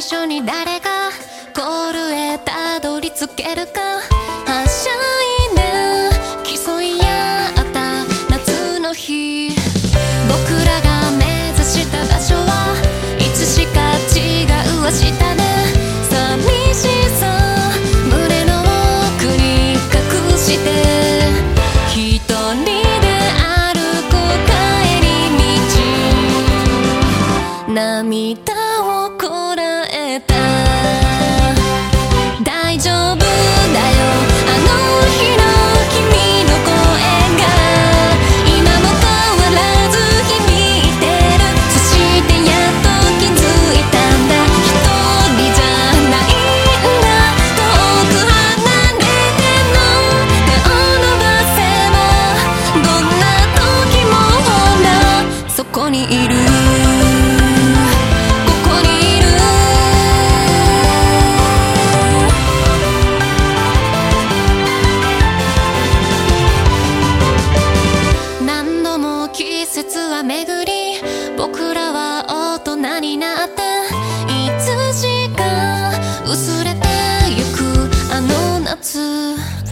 初に誰がゴールへたどり着けるか。はしゃいね競い合った夏の日。僕らが目指した場所はいつしか違う明日ね。寂しさ胸の奥に隠して。一人涙えた。大丈夫だよ。あの日の君の声が。今も変わらず響いてる。そしてやっと気づいたんだ。一人じゃないんだ遠く離れての。手を伸ばせば。どんな時もほら。そこにいる。僕らは大人になっていつしか薄れてゆくあの夏。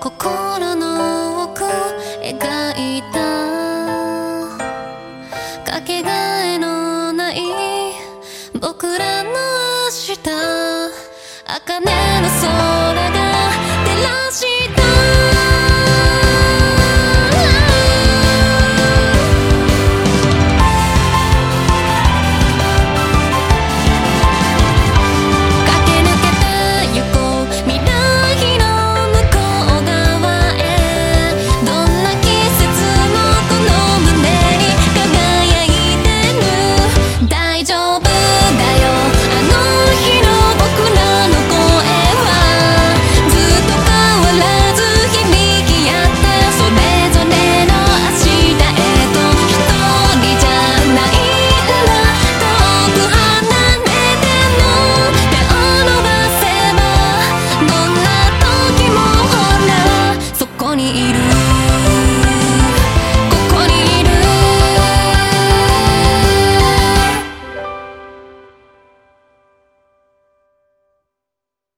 心の奥描いたかけがえのない僕らの明日茜の空にいる